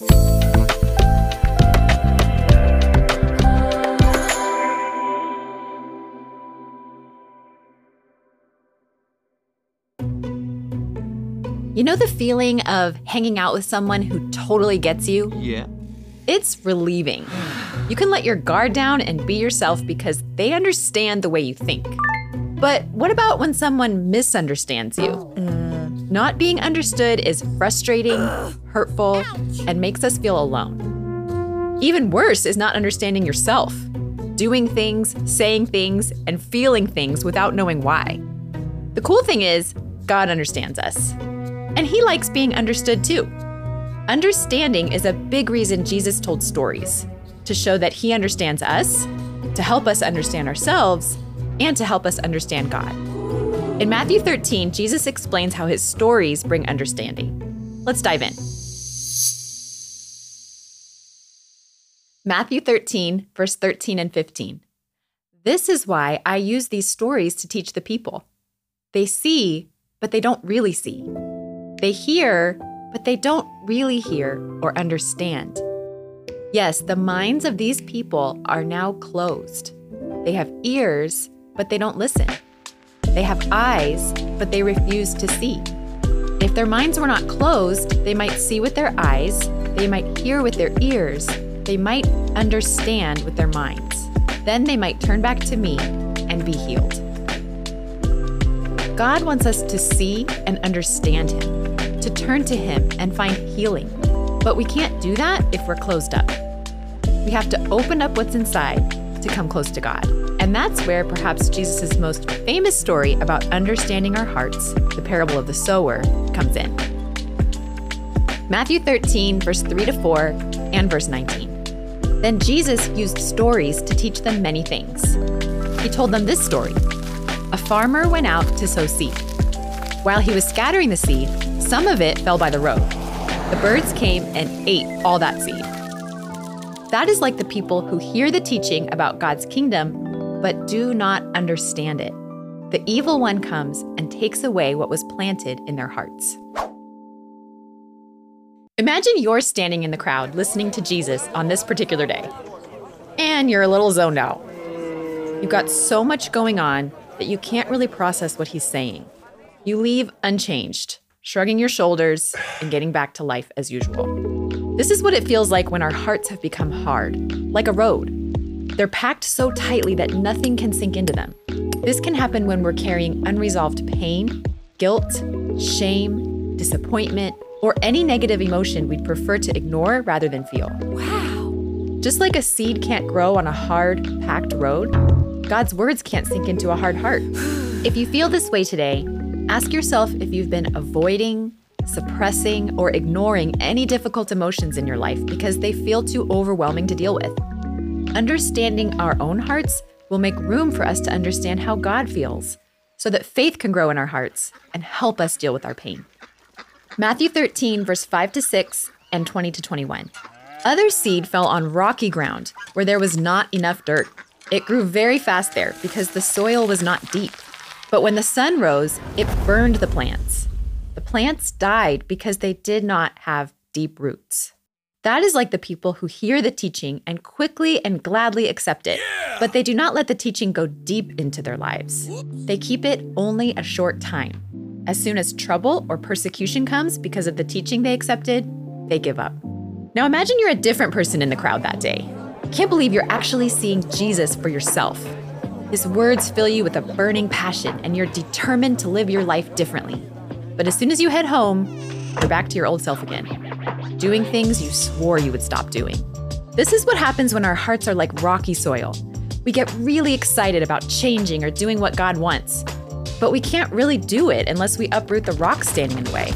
You know the feeling of hanging out with someone who totally gets you? Yeah. It's relieving. You can let your guard down and be yourself because they understand the way you think. But what about when someone misunderstands you? Mm. Not being understood is frustrating, hurtful, and makes us feel alone. Even worse is not understanding yourself, doing things, saying things, and feeling things without knowing why. The cool thing is, God understands us. And He likes being understood too. Understanding is a big reason Jesus told stories to show that He understands us, to help us understand ourselves, and to help us understand God. In Matthew 13, Jesus explains how his stories bring understanding. Let's dive in. Matthew 13, verse 13 and 15. This is why I use these stories to teach the people. They see, but they don't really see. They hear, but they don't really hear or understand. Yes, the minds of these people are now closed. They have ears, but they don't listen. They have eyes, but they refuse to see. If their minds were not closed, they might see with their eyes, they might hear with their ears, they might understand with their minds. Then they might turn back to me and be healed. God wants us to see and understand Him, to turn to Him and find healing. But we can't do that if we're closed up. We have to open up what's inside to come close to God. And that's where perhaps Jesus' most famous story about understanding our hearts, the parable of the sower, comes in. Matthew 13, verse 3 to 4, and verse 19. Then Jesus used stories to teach them many things. He told them this story A farmer went out to sow seed. While he was scattering the seed, some of it fell by the road. The birds came and ate all that seed. That is like the people who hear the teaching about God's kingdom but do not understand it. The evil one comes and takes away what was planted in their hearts. Imagine you're standing in the crowd listening to Jesus on this particular day, and you're a little zoned out. You've got so much going on that you can't really process what he's saying. You leave unchanged, shrugging your shoulders and getting back to life as usual. This is what it feels like when our hearts have become hard, like a road. They're packed so tightly that nothing can sink into them. This can happen when we're carrying unresolved pain, guilt, shame, disappointment, or any negative emotion we'd prefer to ignore rather than feel. Wow. Just like a seed can't grow on a hard, packed road, God's words can't sink into a hard heart. If you feel this way today, ask yourself if you've been avoiding, suppressing, or ignoring any difficult emotions in your life because they feel too overwhelming to deal with. Understanding our own hearts will make room for us to understand how God feels, so that faith can grow in our hearts and help us deal with our pain. Matthew 13, verse 5 to 6 and 20 to 21. Other seed fell on rocky ground where there was not enough dirt. It grew very fast there because the soil was not deep. But when the sun rose, it burned the plants. The plants died because they did not have deep roots. That is like the people who hear the teaching and quickly and gladly accept it, yeah! but they do not let the teaching go deep into their lives. They keep it only a short time. As soon as trouble or persecution comes because of the teaching they accepted, they give up. Now imagine you're a different person in the crowd that day. Can't believe you're actually seeing Jesus for yourself. His words fill you with a burning passion, and you're determined to live your life differently. But as soon as you head home, you're back to your old self again doing things you swore you would stop doing. This is what happens when our hearts are like rocky soil. We get really excited about changing or doing what God wants, but we can't really do it unless we uproot the rocks standing in the way.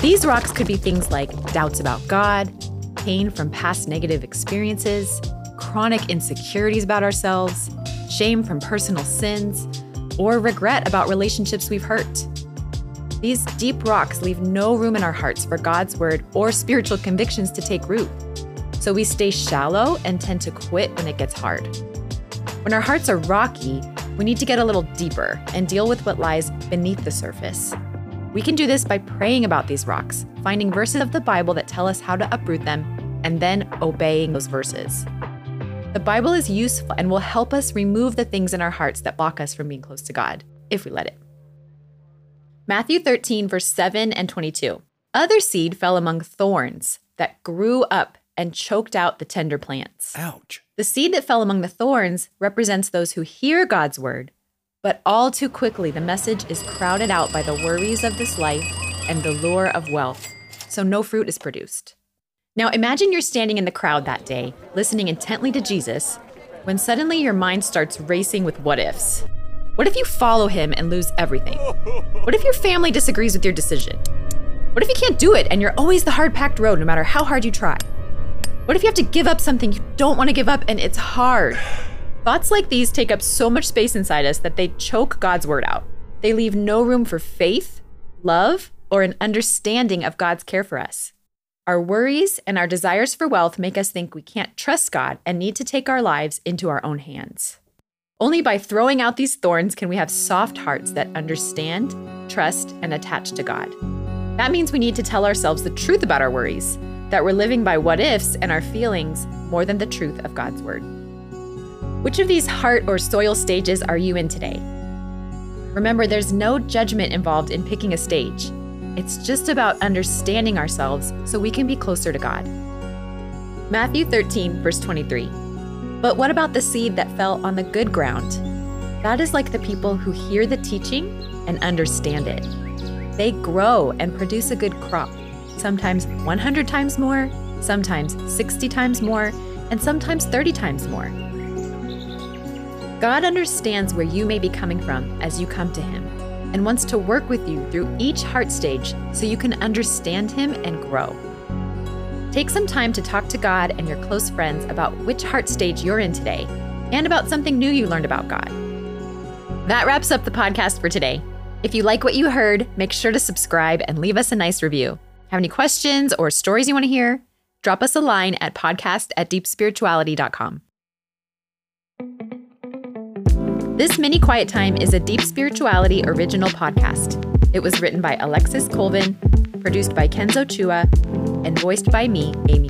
These rocks could be things like doubts about God, pain from past negative experiences, chronic insecurities about ourselves, shame from personal sins, or regret about relationships we've hurt. These deep rocks leave no room in our hearts for God's word or spiritual convictions to take root. So we stay shallow and tend to quit when it gets hard. When our hearts are rocky, we need to get a little deeper and deal with what lies beneath the surface. We can do this by praying about these rocks, finding verses of the Bible that tell us how to uproot them, and then obeying those verses. The Bible is useful and will help us remove the things in our hearts that block us from being close to God, if we let it. Matthew 13, verse 7 and 22. Other seed fell among thorns that grew up and choked out the tender plants. Ouch. The seed that fell among the thorns represents those who hear God's word, but all too quickly the message is crowded out by the worries of this life and the lure of wealth, so no fruit is produced. Now imagine you're standing in the crowd that day, listening intently to Jesus, when suddenly your mind starts racing with what ifs. What if you follow him and lose everything? What if your family disagrees with your decision? What if you can't do it and you're always the hard packed road no matter how hard you try? What if you have to give up something you don't want to give up and it's hard? Thoughts like these take up so much space inside us that they choke God's word out. They leave no room for faith, love, or an understanding of God's care for us. Our worries and our desires for wealth make us think we can't trust God and need to take our lives into our own hands. Only by throwing out these thorns can we have soft hearts that understand, trust, and attach to God. That means we need to tell ourselves the truth about our worries, that we're living by what ifs and our feelings more than the truth of God's word. Which of these heart or soil stages are you in today? Remember, there's no judgment involved in picking a stage. It's just about understanding ourselves so we can be closer to God. Matthew 13, verse 23. But what about the seed that fell on the good ground? That is like the people who hear the teaching and understand it. They grow and produce a good crop, sometimes 100 times more, sometimes 60 times more, and sometimes 30 times more. God understands where you may be coming from as you come to Him and wants to work with you through each heart stage so you can understand Him and grow. Take some time to talk to God and your close friends about which heart stage you're in today and about something new you learned about God. That wraps up the podcast for today. If you like what you heard, make sure to subscribe and leave us a nice review. Have any questions or stories you want to hear? Drop us a line at podcast at deepspirituality.com. This mini quiet time is a Deep Spirituality original podcast. It was written by Alexis Colvin, produced by Kenzo Chua, and voiced by me, Amy